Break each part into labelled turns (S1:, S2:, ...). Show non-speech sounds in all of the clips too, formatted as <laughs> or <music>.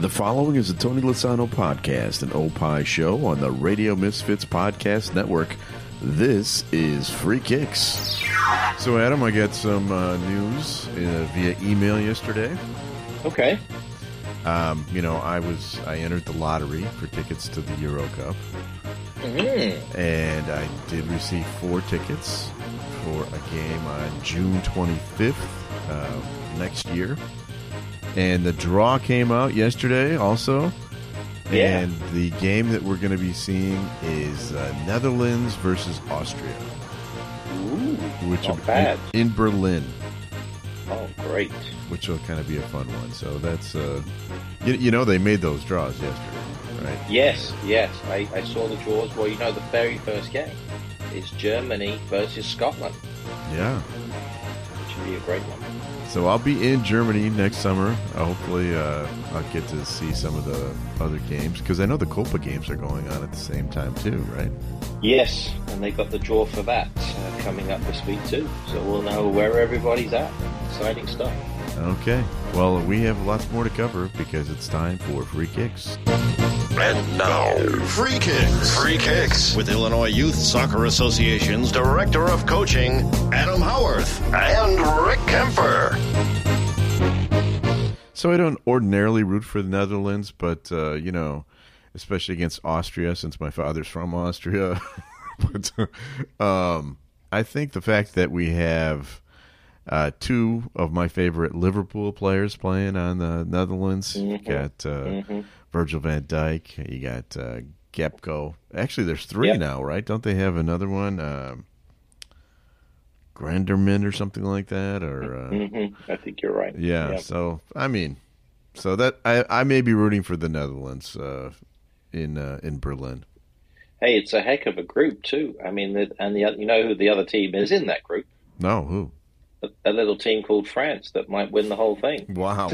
S1: The following is a Tony Lasano podcast, an Opie show on the Radio Misfits Podcast Network. This is Free Kicks. So, Adam, I got some uh, news uh, via email yesterday.
S2: Okay.
S1: Um, you know, I was I entered the lottery for tickets to the Euro Cup,
S2: Mm.
S1: and I did receive four tickets for a game on June 25th uh, next year. And the draw came out yesterday also.
S2: Yeah.
S1: And the game that we're going to be seeing is uh, Netherlands versus Austria,
S2: Ooh,
S1: which
S2: not bad.
S1: in, in Berlin,
S2: Oh, great.
S1: which will kind of be a fun one. So that's uh, you, you know they made those draws yesterday, right?
S2: Yes, yes. I, I saw the draws. Well, you know, the very first game is Germany versus Scotland.
S1: Yeah.
S2: Should be a great one.
S1: So I'll be in Germany next summer. Uh, hopefully, uh, I'll get to see some of the other games because I know the Copa games are going on at the same time too, right?
S2: Yes, and they've got the draw for that uh, coming up this week too. So we'll know where everybody's at. Exciting stuff.
S1: Okay. Well, we have lots more to cover because it's time for free kicks.
S3: And now, Free Kicks. Free Kicks with Illinois Youth Soccer Association's Director of Coaching, Adam Howarth, and Rick Kemper.
S1: So I don't ordinarily root for the Netherlands, but uh, you know, especially against Austria, since my father's from Austria. <laughs> but um, I think the fact that we have uh, two of my favorite Liverpool players playing on the Netherlands, you got uh, Virgil Van Dijk, you got uh, Gakpo. Actually, there's three
S2: Yep.
S1: now, right? Don't they have another one? Um, Granderman or something like that, or uh,
S2: hmm I think you're right.
S1: yeah,
S2: Yep.
S1: so I mean, so that I I may be rooting for the Netherlands uh, in uh, in Berlin.
S2: Hey, it's a heck of a group too. I mean, and the you know who the other team is in that group?
S1: No, who?
S2: A, a little team called France that might win the whole thing.
S1: Wow.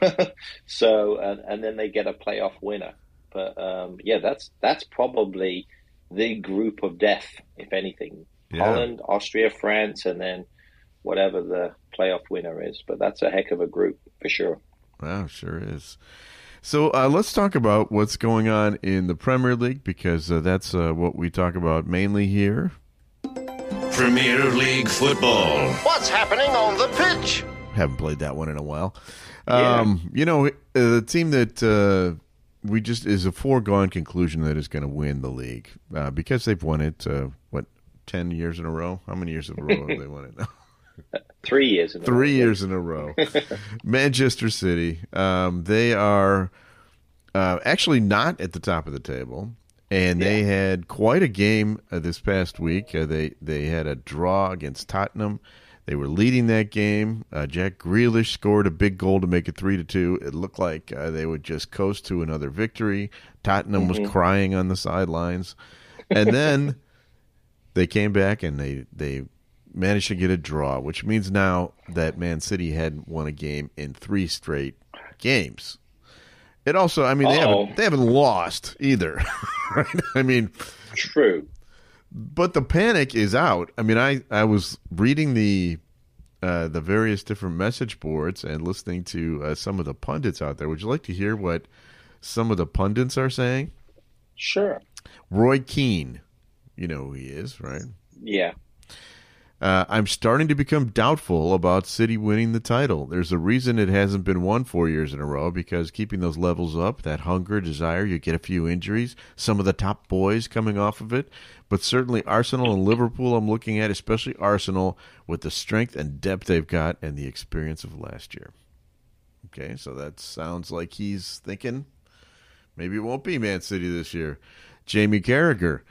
S1: <laughs>
S2: so and, and then they get a playoff winner. But um, yeah, that's that's probably the group of death, if anything.
S1: Yeah.
S2: Holland, Austria, France, and then whatever the playoff winner is. But that's a heck of a group for sure.
S1: Wow, sure is. So uh, let's talk about what's going on in the Premier League because uh, that's uh, what we talk about mainly here.
S3: Premier League football. What's happening on the pitch?
S1: Haven't played that one in a while.
S2: Yeah.
S1: Um, you know, uh, the team that uh, we just is a foregone conclusion that is going to win the league uh, because they've won it. Uh, what ten years in a row? How many years in a row have they won it now? <laughs>
S2: Three years in a
S1: Three
S2: row.
S1: years in a row. <laughs> Manchester City. Um, they are uh, actually not at the top of the table, and they had quite a game uh, this past week. Uh, they they had a draw against Tottenham. They were leading that game. Uh, Jack Grealish scored a big goal to make it three to two. It looked like uh, they would just coast to another victory. Tottenham was crying on the sidelines, and then <laughs> they came back and they they managed to get a draw, which means now that Man City hadn't won a game in three straight games. It also, I mean, they
S2: Uh-oh.
S1: haven't they haven't lost either, <laughs> right? I mean,
S2: True.
S1: but the panic is out. I mean, I I was reading the uh, the various different message boards and listening to uh, some of the pundits out there. Would you like to hear what some of the pundits are saying?
S2: Sure.
S1: Roy Keane, you know who he is, right?
S2: Yeah.
S1: Uh, I'm starting to become doubtful about City winning the title. There's a reason it hasn't been won four years in a row because keeping those levels up, that hunger, desire, you get a few injuries, some of the top boys coming off of it. But certainly Arsenal and Liverpool, I'm looking at, especially Arsenal, with the strength and depth they've got and the experience of last year. Okay, so that sounds like he's thinking maybe it won't be Man City this year. Jamie Carragher.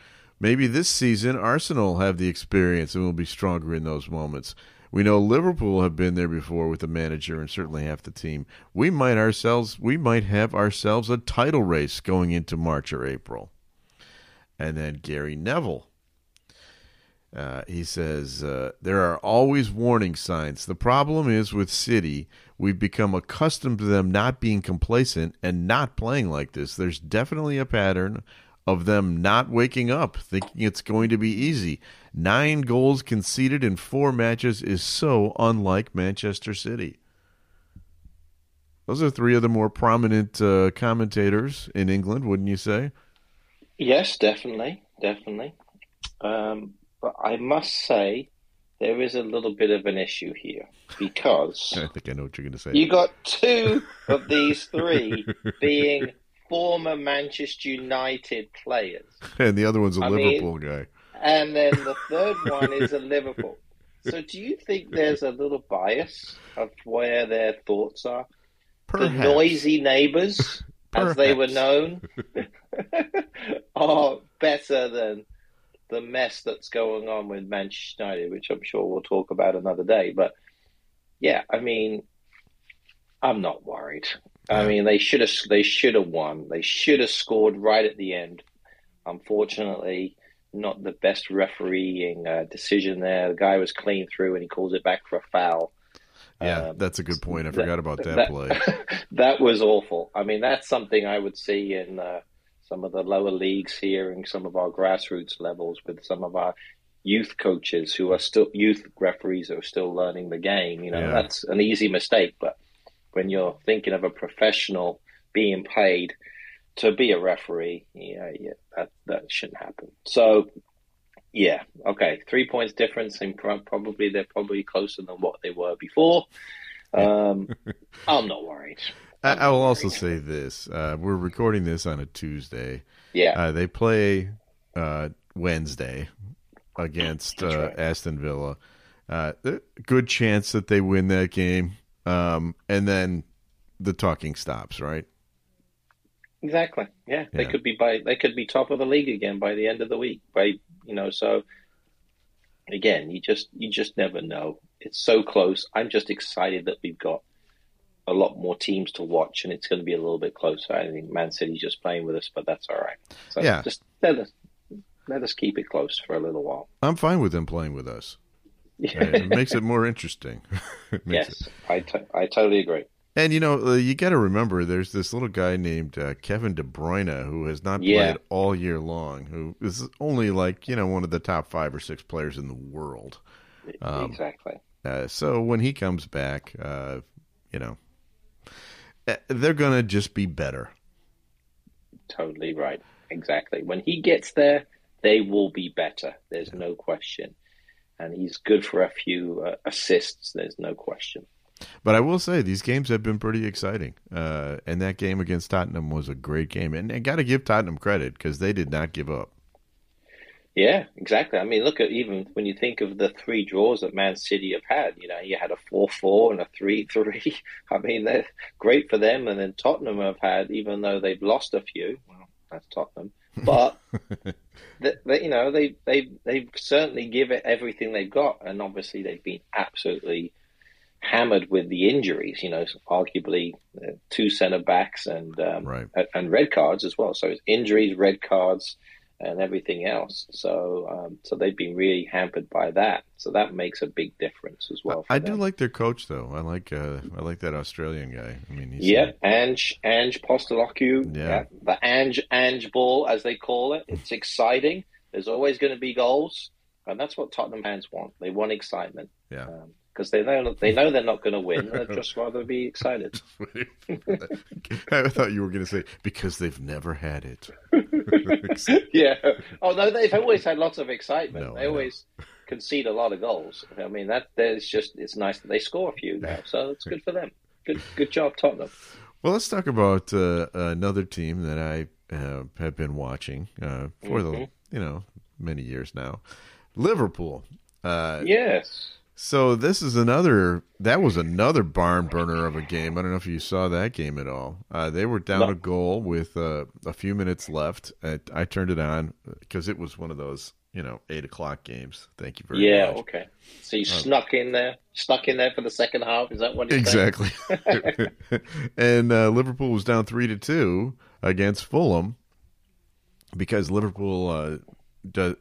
S1: Maybe this season Arsenal have the experience and will be stronger in those moments. We know Liverpool have been there before with the manager and certainly half the team. We might ourselves we might have ourselves a title race going into March or April. And then Gary Neville. Uh, he says uh, there are always warning signs. The problem is with City, we've become accustomed to them not being complacent and not playing like this. There's definitely a pattern of them not waking up, thinking it's going to be easy. Nine goals conceded in four matches is so unlike Manchester City. those are three of the more prominent uh, commentators in England, wouldn't you say?
S2: Yes, definitely, definitely. Um, but I must say, there is a little bit of an issue here because <laughs>
S1: I think I know what you're going to say.
S2: you got two of these three being former Manchester United players, <laughs>
S1: and the other one's a
S2: I mean-
S1: Liverpool guy.
S2: and then the <laughs> third one is a Liverpool. So, do you think there's a little bias of where their thoughts are?
S1: Perhaps.
S2: the noisy neighbours, as they were known, <laughs> are better than the mess that's going on with Manchester United, which I'm sure we'll talk about another day. But yeah, I mean, I'm not worried. I mean, they should have they should have won. They should have scored right at the end. Unfortunately, not the best refereeing uh, decision there. The guy was clean through, and he calls it back for a foul.
S1: Yeah,
S2: Um,
S1: that's a good point. I
S2: that-
S1: forgot about that,
S2: that-
S1: play. <laughs>
S2: that was awful. I mean, that's something I would see in uh, some of the lower leagues here and some of our grassroots levels with some of our youth coaches who are still youth referees who are still learning the game. You know,
S1: Yeah.
S2: that's an easy mistake. But when you're thinking of a professional being paid to be a referee, yeah, yeah, that that shouldn't happen. So. Yeah. Okay. Three points difference, and pro- probably they're probably closer than what they were before. Um, <laughs> I'm not worried.
S1: I, I will also say this: uh, we're recording this on a Tuesday.
S2: Yeah.
S1: Uh, they play uh, Wednesday against uh,
S2: right.
S1: Aston Villa. Uh, good chance that they win that game, um, and then the talking stops. Right?
S2: Exactly. Yeah, they could be by they could be top of the league again by the end of the week. By you know, so again, you just you just never know. It's so close. I'm just excited that we've got a lot more teams to watch, and it's going to be a little bit closer. I think Man City's just playing with us, but that's all right. So
S1: Yeah.
S2: just let us let us keep it close for a little while.
S1: I'm fine with them playing with us. Uh, it makes it more interesting. <laughs> It makes it-
S2: yes, I I totally agree.
S1: And you know, uh, you got to remember, there's this little guy named uh, Kevin De Bruyne who has not
S2: Yeah.
S1: played all year long. Who is only like you know one of the top five or six players in the world. Um,
S2: exactly.
S1: Uh, so when he comes back, uh, you know, uh, they're gonna just be better.
S2: Totally right. Exactly. When he gets there, they will be better. There's no question. And he's good for a few uh, assists. There's no question.
S1: But I will say these games have been pretty exciting. Uh, and that game against Tottenham was a great game, and I got to give Tottenham credit because they did not give up.
S2: Yeah, exactly. I mean, look at even when you think of the three draws that Man City have had. You know, you had a four-four and a three-three. <laughs> I mean, they're great for them. And then Tottenham have had, even though they've lost a few. Well, that's Tottenham, but <laughs> they, they, you know, they they they certainly give it everything they've got, and obviously they've been absolutely hammered with the injuries. You know, arguably uh, two centre backs and um,
S1: Right.
S2: and- and red cards as well. So it's injuries, red cards, and everything else. So um, so they've been really hampered by that. So that makes a big difference as well.
S1: I do
S2: them.
S1: like their coach though. I like uh, I like that Australian guy. I mean, he's
S2: Yep, Ange Ange Postecoglou.
S1: Yeah.
S2: Yeah. the Ange Ange ball as they call it. <laughs> It's exciting. There's always going to be goals, and that's what Tottenham fans want. They want excitement.
S1: Yeah.
S2: Because they know they know they're not going to win. They'd <laughs> just rather be excited. <laughs>
S1: I thought you were going to say because they've never had it. <laughs>
S2: yeah. No, they've always had lots of excitement.
S1: No,
S2: they always concede a lot of goals. I mean that there's just it's nice that they score a few now, so it's good for them. Good good job, Tottenham.
S1: Well, let's talk about uh, another team that I uh, have been watching uh, for the
S2: Mhm.
S1: you know many years now, Liverpool. Uh,
S2: Yes.
S1: So this is another. That was another barn burner of a game. I don't know if you saw that game at all. Uh, they were down
S2: No.
S1: a goal with uh, a few minutes left. I, I turned it on because it was one of those you know eight o'clock games. Thank you very
S2: Yeah.
S1: much.
S2: Yeah, okay. So you snuck in there, stuck in there for the second half. Is that what?
S1: Exactly. <laughs> and uh, Liverpool was down three to two against Fulham because Liverpool uh,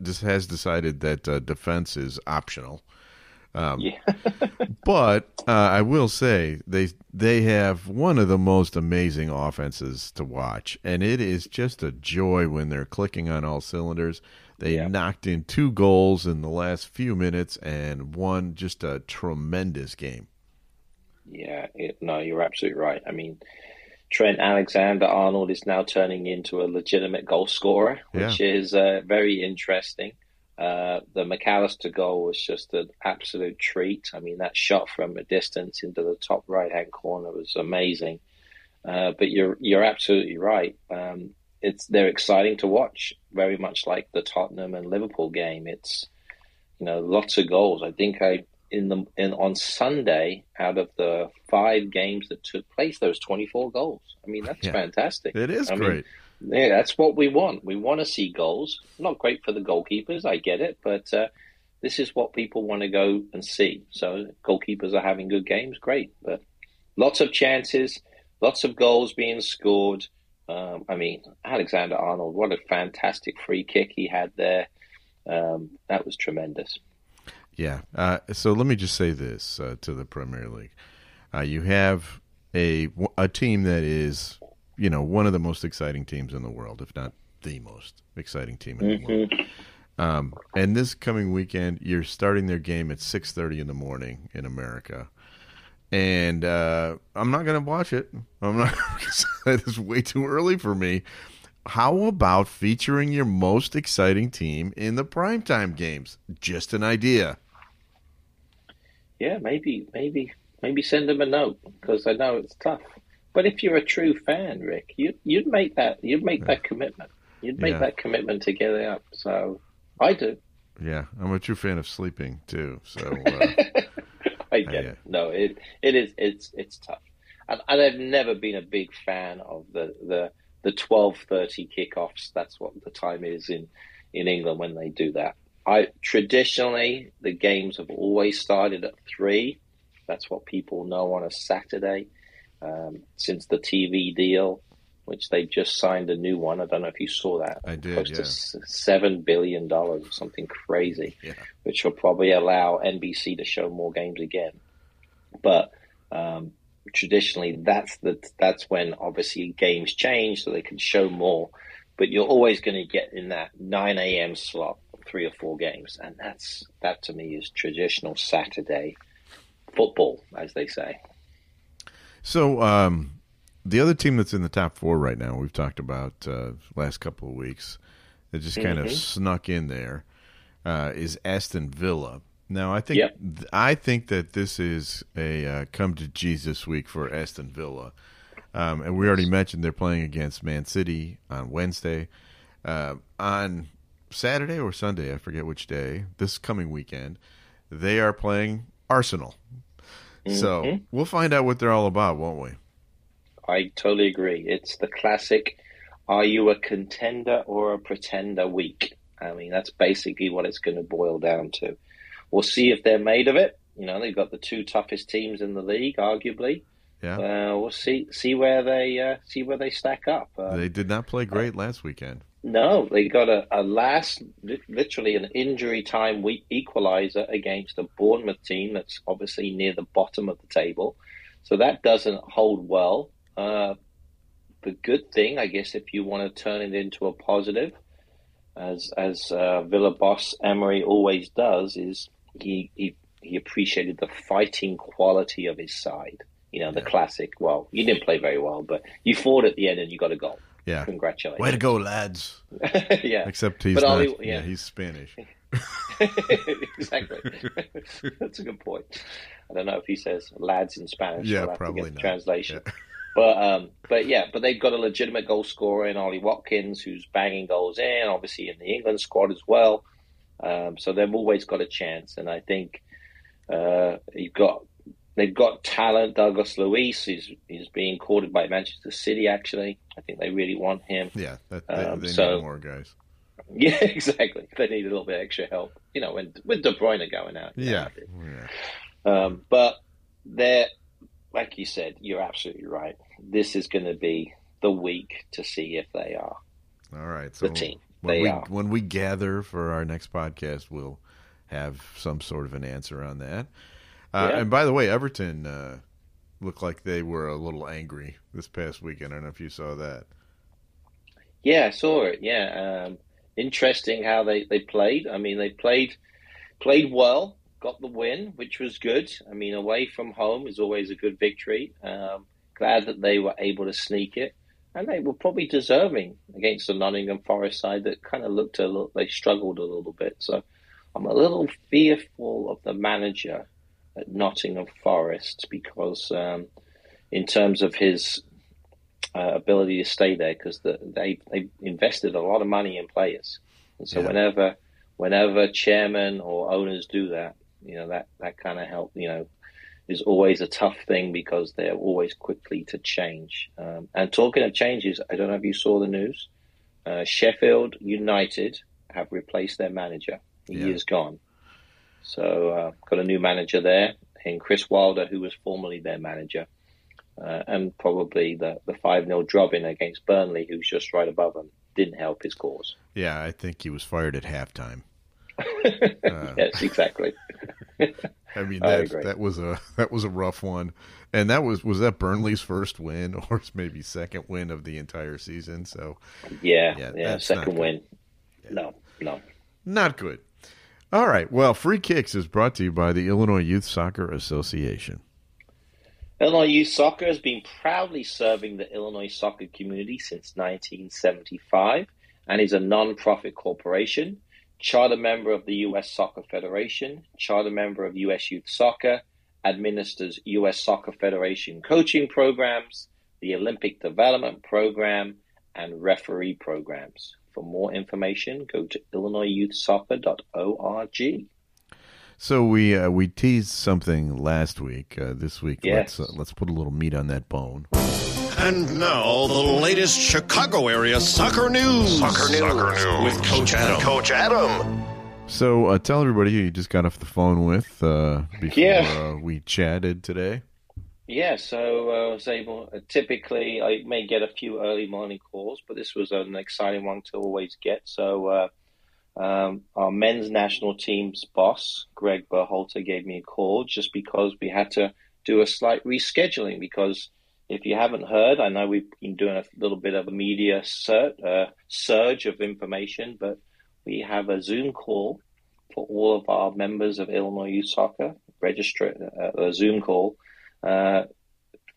S1: just has decided that uh, defense is optional. Um,
S2: Yeah. <laughs>
S1: But uh, I will say they they have one of the most amazing offenses to watch, and it is just a joy when they're clicking on all cylinders. They
S2: Yeah.
S1: knocked in two goals in the last few minutes and won just a tremendous game.
S2: Yeah, it, no, you're absolutely right. I mean, Trent Alexander Arnold is now turning into a legitimate goal scorer, which yeah. is uh, very interesting. Uh, the Mac Allister goal was just an absolute treat. I mean, that shot from a distance into the top right hand corner was amazing. Uh, but you're you're absolutely right. Um, it's they're exciting to watch, very much like the Tottenham and Liverpool game. It's you know lots of goals. I think I in the in on Sunday out of the five games that took place, there was 24 goals. I mean, that's yeah, fantastic.
S1: It is
S2: I
S1: great.
S2: Mean, yeah, that's what we want. We want to see goals. Not great for the goalkeepers, I get it, but uh, this is what people want to go and see. So goalkeepers are having good games, great. But lots of chances, lots of goals being scored. Um, I mean, Alexander Arnold, what a fantastic free kick he had there. Um, that was tremendous.
S1: Yeah. Uh, so let me just say this uh, to the Premier League: uh, you have a a team that is, you know, one of the most exciting teams in the world, if not the most exciting team in mm-hmm. the world. Um, and this coming weekend, you're starting their game at six thirty in the morning in America, and uh, I'm not going to watch it. I'm not. <laughs> it's way too early for me. How about featuring your most exciting team in the primetime games? Just an idea.
S2: Yeah, maybe, maybe, maybe send them a note because I know it's tough. But if you're a true fan, Rick, you, you'd make that you'd make that commitment. You'd make yeah. that commitment to get up. So I do.
S1: Yeah, I'm a true fan of sleeping too. So <laughs> uh,
S2: I get it. No, it it is it's it's tough, and, and I've never been a big fan of the the the twelve thirty kickoffs. That's what the time is in in England when they do that. I traditionally the games have always started at three. That's what people know on a Saturday. Um, since the TV deal, which they just signed a new one. I don't know if you saw that.
S1: I did.
S2: Close
S1: yeah.
S2: to seven billion dollars, or something crazy,
S1: yeah.
S2: which will probably allow NBC to show more games again. But um, traditionally, that's the that's when obviously games change, so they can show more. But you're always going to get in that 9 a.m. slot, three or four games, and that's that to me is traditional Saturday football, as they say.
S1: So, um, the other team that's in the top four right now, we've talked about uh, last couple of weeks, that just kind mm-hmm. of snuck in there, uh, is Aston Villa. Now, I think
S2: yep.
S1: I think that this is a uh, come to Jesus week for Aston Villa, um, and we already mentioned they're playing against Man City on Wednesday. Uh, on Saturday or Sunday, I forget which day. This coming weekend, they are playing Arsenal. Mm-hmm. So we'll find out what they're all about, won't we?
S2: I totally agree. It's the classic are you a contender or a pretender week? I mean, that's basically what it's going to boil down to. We'll see if they're made of it. You know, they've got the two toughest teams in the league, arguably.
S1: Yeah.
S2: Uh, we'll see see where they uh, see where they stack up.
S1: Uh, they did not play great last weekend.
S2: No, they got a, a last, literally an injury time week equalizer against a Bournemouth team that's obviously near the bottom of the table. So that doesn't hold well. Uh, the good thing, I guess, if you want to turn it into a positive, as as uh, Villa boss Emery always does, is he, he he appreciated the fighting quality of his side. You know, the yeah. classic. Well, you didn't play very well, but you fought at the end and you got a goal.
S1: Yeah.
S2: Congratulations.
S1: Way to go, lads. <laughs>
S2: yeah.
S1: Except he's not, yeah. yeah. he's Spanish. <laughs> <laughs>
S2: exactly. That's a good point. I don't know if he says lads in Spanish.
S1: Yeah, we'll probably not.
S2: Translation.
S1: Yeah.
S2: But um, but yeah, but they've got a legitimate goal scorer in Ollie Watkins, who's banging goals in. Obviously in the England squad as well. Um, so they've always got a chance, and I think uh, you've got they've got talent. Douglas Luiz is is being courted by Manchester City. Actually, I think they really want him.
S1: Yeah, that, they, um, they so, need more guys. <laughs>
S2: Yeah, exactly. They need a little bit extra help. You know, when with De Bruyne going out.
S1: Yeah.
S2: yeah. Um, but they're like you said, you're absolutely right. This is going to be the week to see if they are.
S1: All right, so
S2: the team.
S1: When
S2: they
S1: we,
S2: are.
S1: When we gather for our next podcast, we'll have some sort of an answer on that. Uh, yeah. And by the way, Everton uh, looked like they were a little angry this past weekend. I don't know if you saw that.
S2: Yeah, I saw it. Yeah, um, interesting how they, they played. I mean, they played played well. got the win, which was good. I mean, away from home is always a good victory. Um, glad that they were able to sneak it, and they were probably deserving against the Nottingham Forest side that kind of looked a little. They struggled a little bit, so I'm a little fearful of the manager at Nottingham Forest because, um, in terms of his uh, ability to stay there, because the, they they invested a lot of money in players, and so
S1: Yeah.
S2: whenever whenever chairman or owners do that, you know that that kind of help. You know, is always a tough thing because they're always quickly to change. Um, and talking of changes, I don't know if you saw the news. Uh, Sheffield United have replaced their manager. He
S1: Yeah.
S2: is gone. So uh, got a new manager there, in Chris Wilder, who was formerly their manager, uh, and probably the the five 0 drubbing against Burnley, who's just right above them, didn't help his cause.
S1: Yeah, I think he was fired at halftime. <laughs> Uh,
S2: yes, exactly. <laughs>
S1: I mean that
S2: agree.
S1: that was a that was a rough one, and that was was that Burnley's first win <laughs> or maybe second win of the entire season. So
S2: Yeah,
S1: Yeah,
S2: yeah, second win. No, no.
S1: not good. All right. Well, free kicks is brought to you by the Illinois Youth Soccer Association.
S2: Illinois Youth Soccer has been proudly serving the Illinois soccer community since 1975 and is a non-profit corporation, charter member of the U.S. Soccer Federation, charter member of U.S. Youth Soccer, administers U.S. Soccer Federation coaching programs, the Olympic Development Program, and referee programs. For more information, go to illinoisyouthsoccer.org.
S1: So we uh, we teased something last week. Uh, this week,
S2: Yes.
S1: let's uh, let's put a little meat on that bone.
S3: And now the latest Chicago area soccer news.
S4: Soccer news.
S3: with Coach Adam.
S4: Coach Adam.
S1: So uh, tell everybody who you just got off the phone with uh, before
S2: Yeah.
S1: uh, we chatted today.
S2: Yeah, so uh, I was able. Uh, typically, I may get a few early morning calls, but this was an exciting one to always get. So, uh, um, our men's national team's boss, Greg Berhalter, gave me a call just because we had to do a slight rescheduling. Because if you haven't heard, I know we've been doing a little bit of a media sur- uh, surge of information, but we have a Zoom call for all of our members of Illinois Youth Soccer. Register uh, a Zoom call uh,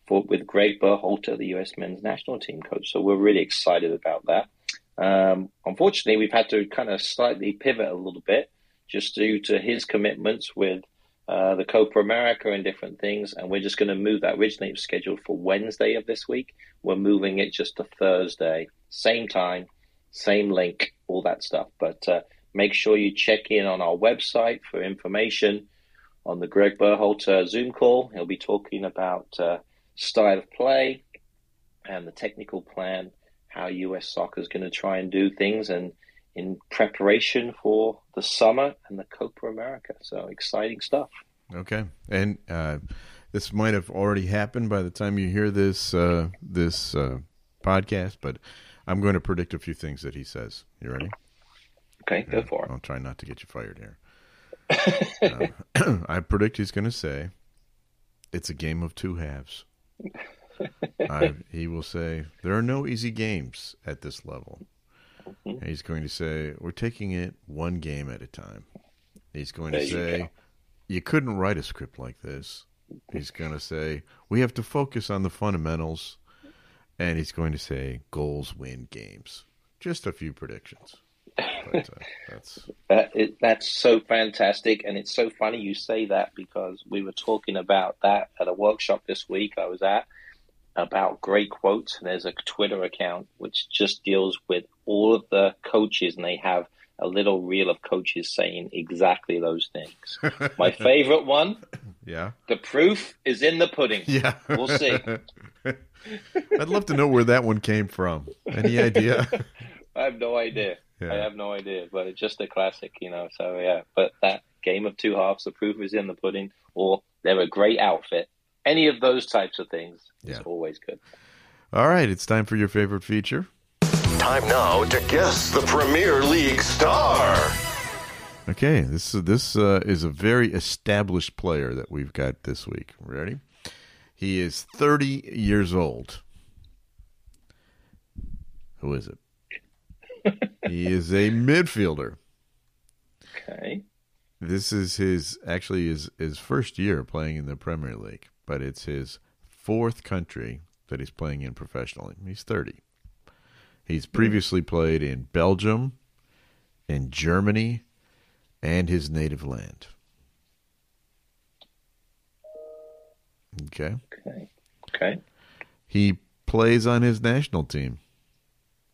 S2: for with Greg Berhalter, the U.S. men's national team coach. So we're really excited about that. Um, unfortunately, we've had to kind of slightly pivot a little bit just due to his commitments with uh, the Copa America and different things, and we're just going to move that. Originally, it was scheduled for Wednesday of this week. We're moving it just to Thursday, same time, same link, all that stuff. But uh, make sure you check in on our website for information on the Greg Berhalter Zoom call. He'll be talking about uh, style of play and the technical plan, how US soccer is going to try and do things, and in preparation for the summer and the Copa America. So exciting stuff.
S1: Okay, and uh, this might have already happened by the time you hear this uh, this uh, podcast, but I'm going to predict a few things that he says. You ready?
S2: Okay, go for it.
S1: I'll try not to get you fired here. Uh, <clears throat> I predict he's going to say it's a game of two halves. <laughs> I, he will say there are no easy games at this level. And he's going to say we're taking it one game at a time. He's going
S2: There
S1: to say
S2: go.
S1: you couldn't write a script like this. He's going to say we have to focus on the fundamentals, and he's going to say goals win games. Just a few predictions. But uh, that's
S2: That, it, that's so fantastic, and it's so funny you say that because we were talking about that at a workshop this week I was at about great quotes. And there's a Twitter account which just deals with all of the coaches, and they have a little reel of coaches saying exactly those things. <laughs> My favorite one:
S1: yeah,
S2: the proof is in the pudding. <laughs>
S1: yeah.
S2: We'll see. <laughs>
S1: I'd love to know where that one came from. Any idea?
S2: I have no idea. I have no idea, but it's just a classic, you know. So yeah, but that game of two halves, the proof is in the pudding, or they're a great outfit. Any of those types of things is
S1: Yeah.
S2: always good.
S1: All right, it's time for your favorite feature.
S4: Time now to guess the Premier League star.
S1: Okay, this this uh, is a very established player that we've got this week. Ready? He is 30 years old. Who is it? He is a midfielder.
S2: Okay.
S1: This is his actually his his first year playing in the Premier League, but it's his fourth country that he's playing in professionally. He's 30. He's hmm. previously played in Belgium, in Germany, and his native land. Okay.
S2: Okay. Okay.
S1: He plays on his national team.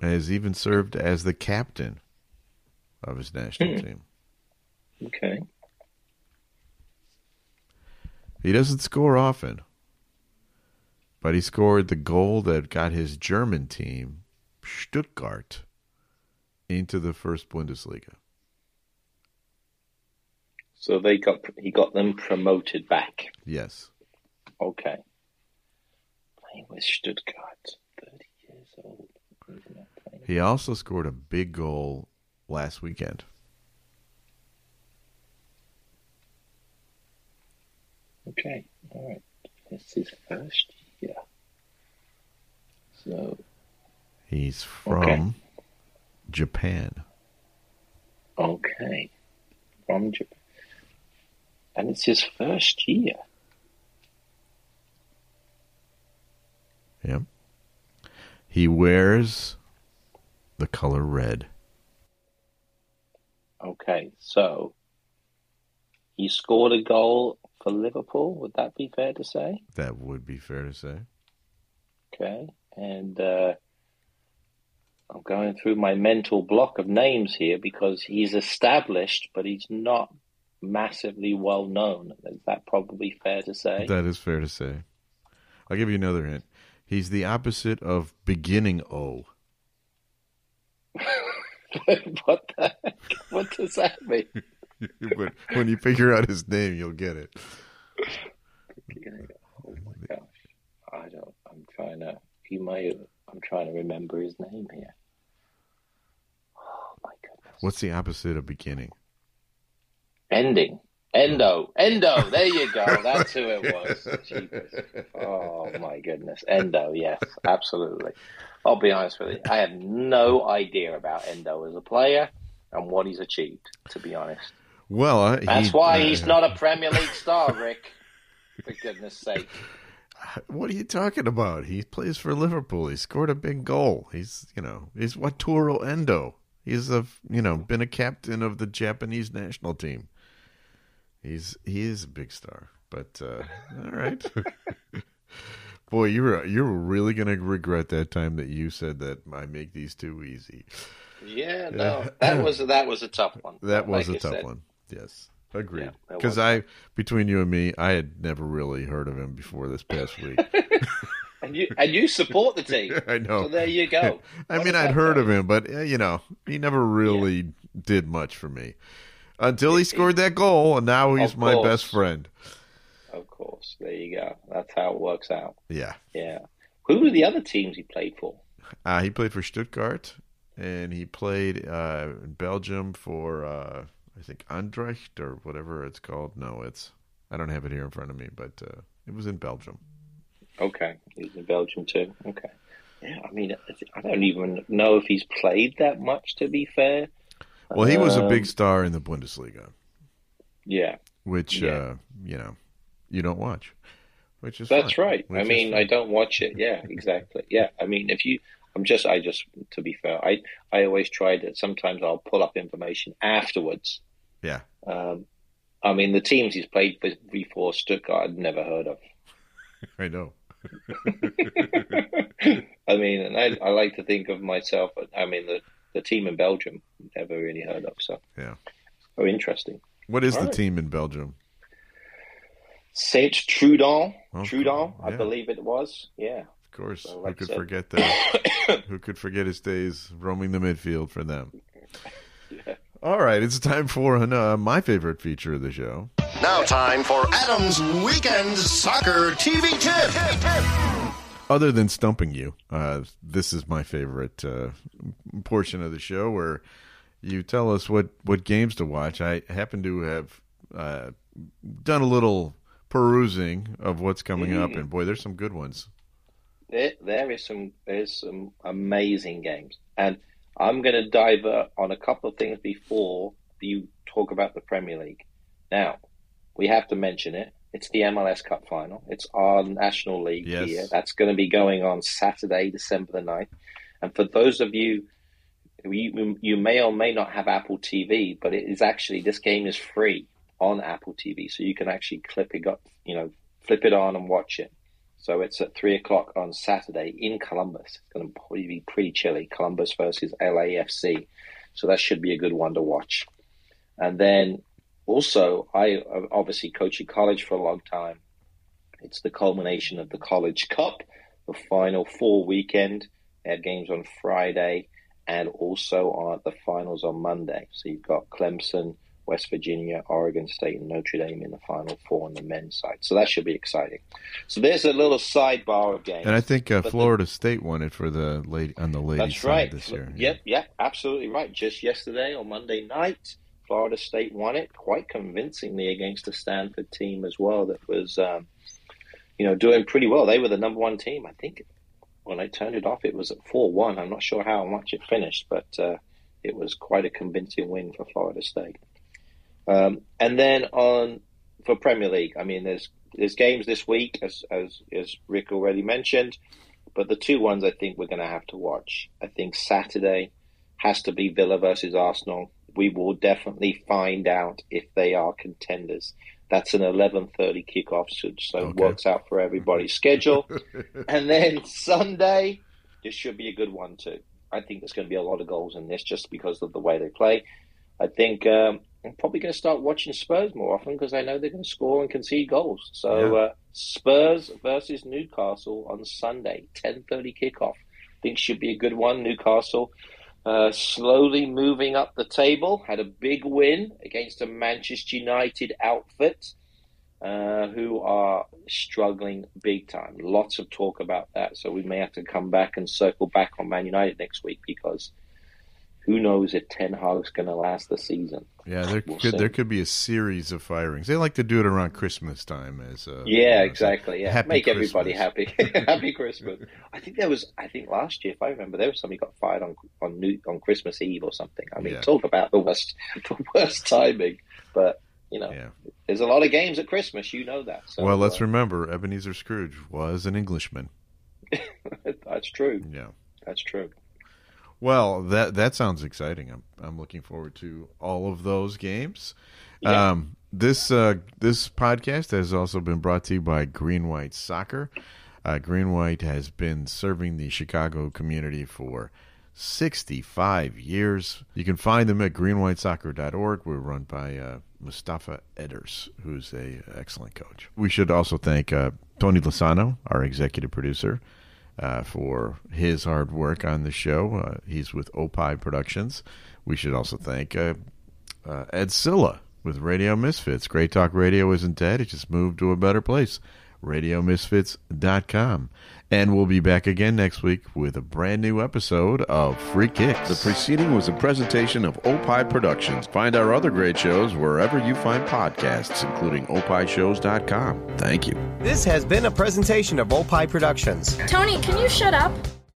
S1: Has even served as the captain of his national
S2: Hmm.
S1: team.
S2: Okay.
S1: He doesn't score often, but he scored the goal that got his German team, Stuttgart, into the first Bundesliga.
S2: So they got he got them promoted back.
S1: Yes.
S2: Okay. Playing with Stuttgart, thirty years old. He's not playing.
S1: He also scored a big goal last weekend.
S2: Okay. All right. This is first year. So
S1: He's from
S2: Okay.
S1: Japan.
S2: okay, from Japan, and it's his first year.
S1: Yep. He wears the color red.
S2: Okay, so he scored a goal for Liverpool. Would that be fair to say?
S1: That would be fair to say.
S2: Okay, and uh, I'm going through my mental block of names here because he's established, but he's not massively well known. Is that probably fair to say?
S1: That is fair to say. I'll give you another hint. He's the opposite of beginning O. <laughs>
S2: what the heck? What does that mean? <laughs>
S1: but when you figure out his name, you'll get it. <laughs>
S2: Oh my gosh, I don't. I'm trying to. He may. Have, I'm trying to remember his name here. Oh my goodness.
S1: What's the opposite of beginning?
S2: Ending. Endo. Endo. There you go. <laughs> That's who it was. Jeepers. Oh my goodness. Endo. Yes, absolutely. I'll be honest with you. I have no idea about Endo as a player and what he's achieved. To be honest,
S1: Well, uh,
S2: that's
S1: he-
S2: why
S1: uh,
S2: he's not a Premier League star, Rick. For goodness sake. <sighs>
S1: What are you talking about? He plays for Liverpool. He scored a big goal. He's, you know, he's Wataru Endo. He's a, you know, been a captain of the Japanese national team. He's he is a big star. But uh, all right. <laughs> Boy, you were you were really gonna regret that time that you said that I make these too easy.
S2: Yeah, no, that was that was a tough one.
S1: That was
S2: Like
S1: a tough
S2: said.
S1: one. Yes, agreed. Because
S2: was
S1: I, between you and me, I had never really heard of him before this past week. <laughs>
S2: And you and you support the team. <laughs>
S1: I know.
S2: So there you go.
S1: I mean, I'd heard of him, but uh, you know, he never really did much for me until he scored that goal, and now he's my best friend.
S2: Of course, there you go. That's how it works out.
S1: Yeah,
S2: Yeah. Who were the other teams he played for?
S1: uh, he played for Stuttgart, and he played uh, in Belgium for uh, I think Andrecht or whatever it's called. No, it's I don't have it here in front of me, but uh, it was in Belgium.
S2: Okay, he's in Belgium too. Okay. Yeah, I mean, I don't even know if he's played that much. To be fair.
S1: Well, he was a
S2: Um,
S1: big star in the Bundesliga,
S2: Yeah,
S1: which
S2: Yeah.
S1: uh, you know you don't watch, which is
S2: that's right. I
S1: which is
S2: mean. I don't watch it. Yeah, <laughs> exactly. Yeah, I mean, if you, I'm just, I just, to be fair, I, I always try to. Sometimes I'll pull up information afterwards.
S1: yeah.
S2: Um, I mean, the teams he's played for before Stuttgart, I'd never heard of. <laughs>
S1: I know. <laughs>
S2: I mean, and I, I like to think of myself. I mean, the the team in Belgium, never really heard of. So,
S1: Yeah.
S2: oh, interesting.
S1: What is
S2: All
S1: the
S2: right.
S1: team in Belgium?
S2: Saint Trudon,
S1: Oh,
S2: Trudon, I believe it was. Yeah.
S1: Of course,
S2: So,
S1: who
S2: like I
S1: could
S2: said-
S1: forget that? <coughs> who could forget his days roaming the midfield for them? <laughs> All right, it's time for uh, my favorite feature of the show.
S3: Now, time for Adam's Weekend Soccer TV Tip.
S1: Other than stumping you, uh, this is my favorite uh, portion of the show where you tell us what, what games to watch. I happen to have uh, done a little perusing of what's coming up, and boy, there's some good ones.
S2: There, there is some there's some amazing games, and I'm going to divert on a couple of things before you talk about the Premier League. Now, we have to mention it. It's the MLS Cup final. It's our National League
S1: Yes.
S2: here. That's going to be going on Saturday, December the 9th. And for those of you, you, you may or may not have Apple TV, but it is actually, this game is free on Apple TV. So you can actually clip it, up, you know, flip it on and watch it. So it's at three o'clock on Saturday in Columbus. It's going to probably be pretty chilly. Columbus versus LAFC. So that should be a good one to watch. And then also, I obviously coaching college for a long time. It's the culmination of the College Cup, the final four weekend. They had games on Friday and also on the finals on Monday. So you've got Clemson, West Virginia, Oregon State, and Notre Dame in the final four on the men's side. So that should be exciting. So there's a little sidebar of games.
S1: And I think uh,
S2: But the-
S1: Florida State won it for the lady on the ladies'
S2: That's
S1: side
S2: right.
S1: this year.
S2: Yep, yep, absolutely right. Just yesterday on Monday night, Florida State won it quite convincingly against a Stanford team as well that was, um, you know, doing pretty well. They were the number one team. I think when I turned it off, it was at four one. I'm not sure how much it finished, but uh, it was quite a convincing win for Florida State. Um, and then on for Premier League, I mean, there's there's games this week, as as as Rick already mentioned. But the two ones I think we're going to have to watch. I think Saturday has to be Villa versus Arsenal. We will definitely find out if they are contenders. That's an 11:30 kickoff, so, so it
S1: Okay.
S2: works out for everybody's schedule. <laughs> and then Sunday, this should be a good one too. I think there's going to be a lot of goals in this just because of the way they play. I think um, I'm probably going to start watching Spurs more often because I know they're going to score and concede goals. So
S1: Yeah.
S2: uh, Spurs versus Newcastle on Sunday, 10:30 kickoff. I think should be a good one. Newcastle uh, slowly moving up the table. Had a big win against a Manchester United outfit uh, who are struggling big time. Lots of talk about that. So we may have to come back and circle back on Man United next week because who knows if Ten Hag's going to last the season.
S1: Yeah, there
S2: We'll
S1: could
S2: see.
S1: there could be a series of firings. They like to do it around Christmas time as uh, you
S2: Yeah,
S1: know,
S2: exactly. Yeah, make everybody happy. <laughs> <laughs> happy Christmas. I think there was. I think last year, if I remember, there was somebody got fired on on New, on Christmas Eve or something. I mean,
S1: Yeah.
S2: talk about the worst <laughs> the worst timing. But you know,
S1: Yeah.
S2: there's a lot of games at Christmas. You know that. So,
S1: well, let's
S2: uh,
S1: remember Ebenezer Scrooge was an Englishman.
S2: that's true.
S1: Yeah.
S2: That's true.
S1: Well, that that sounds exciting. I'm I'm looking forward to all of those games.
S2: Yeah.
S1: Um, this uh, this podcast has also been brought to you by Green White Soccer. Uh, Green White has been serving the Chicago community for 65 years. You can find them at greenwhitesoccer.org. We're run by uh, Mustafa Eders, who's a excellent coach. We should also thank uh, Tony Lasano, our executive producer, uh, for his hard work on the show. Uh, he's with Opie Productions. We should also thank uh, uh, Ed Silla with Radio Misfits. Great Talk Radio isn't dead. It just moved to a better place. RadioMisfits.com. And we'll be back again next week with a brand new episode of Free Kicks.
S5: The preceding was a presentation of Opie Productions. Find our other great shows wherever you find podcasts, including opishows.com. Thank you.
S6: This has been a presentation of Opie Productions.
S7: Tony, can you shut up?